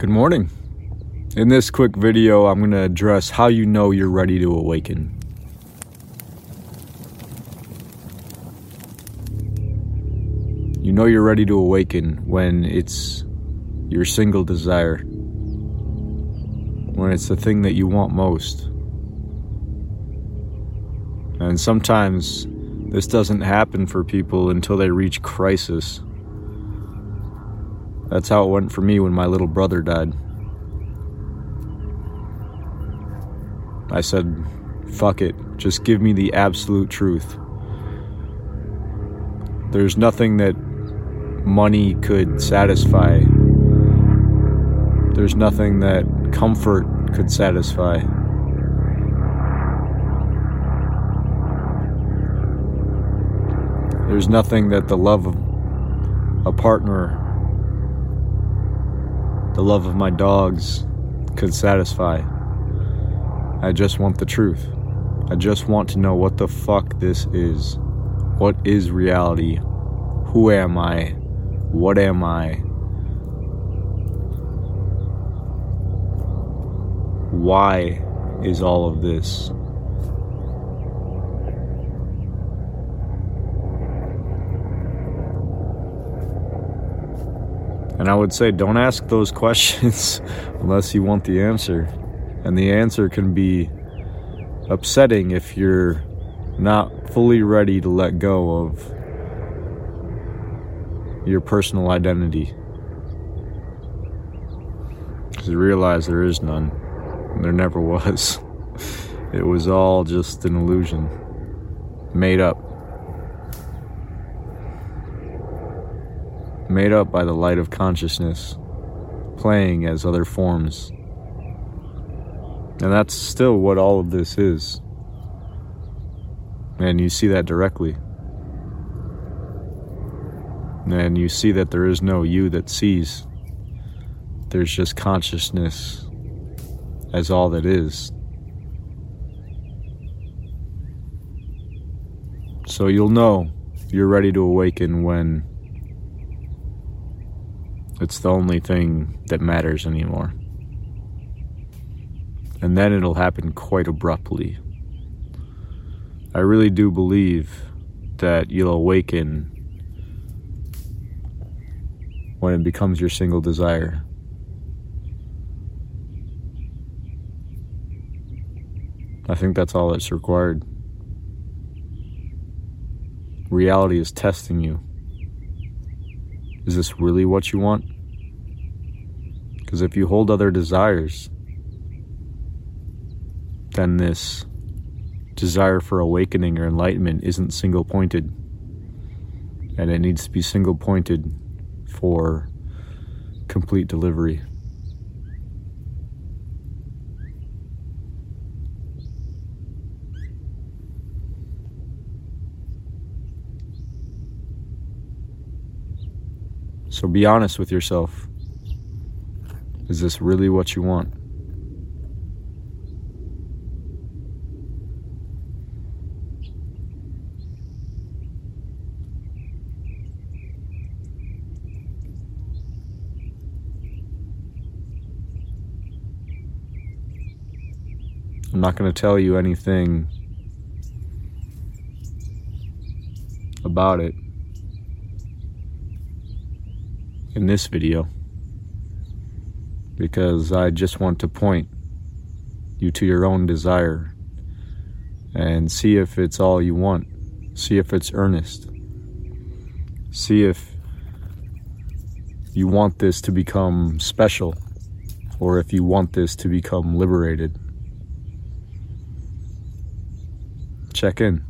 Good morning. In this quick video, I'm going to address how you know you're ready to awaken. You know you're ready to awaken when it's your single desire, when it's the thing that you want most. And sometimes this doesn't happen for people until they reach crisis. That's how it went for me when my little brother died. I said, fuck it, just give me the absolute truth. There's nothing that money could satisfy. There's nothing that comfort could satisfy. There's nothing that the love of a partner the love of my dogs could satisfy. I just want the truth. I just want to know what the fuck this is. What is reality? Who am I? What am I? Why is all of this? And I would say don't ask those questions unless you want the answer. And the answer can be upsetting if you're not fully ready to let go of your personal identity. Because you realize there is none. There never was. It was all just an illusion, made up. Made up by the light of consciousness, playing as other forms. And that's still what all of this is. And you see that directly. And you see that there is no you that sees. There's just consciousness as all that is. So you'll know you're ready to awaken when it's the only thing that matters anymore. And then it'll happen quite abruptly. I really do believe that you'll awaken when it becomes your single desire. I think that's all that's required. Reality is testing you. Is this really what you want? Because if you hold other desires, then this desire for awakening or enlightenment isn't single pointed. And it needs to be single pointed for complete delivery. So be honest with yourself. Is this really what you want? I'm not going to tell you anything about it in this video because I just want to point you to your own desire and see if it's all you want. See if it's earnest. See if you want this to become special or if you want this to become liberated. Check in.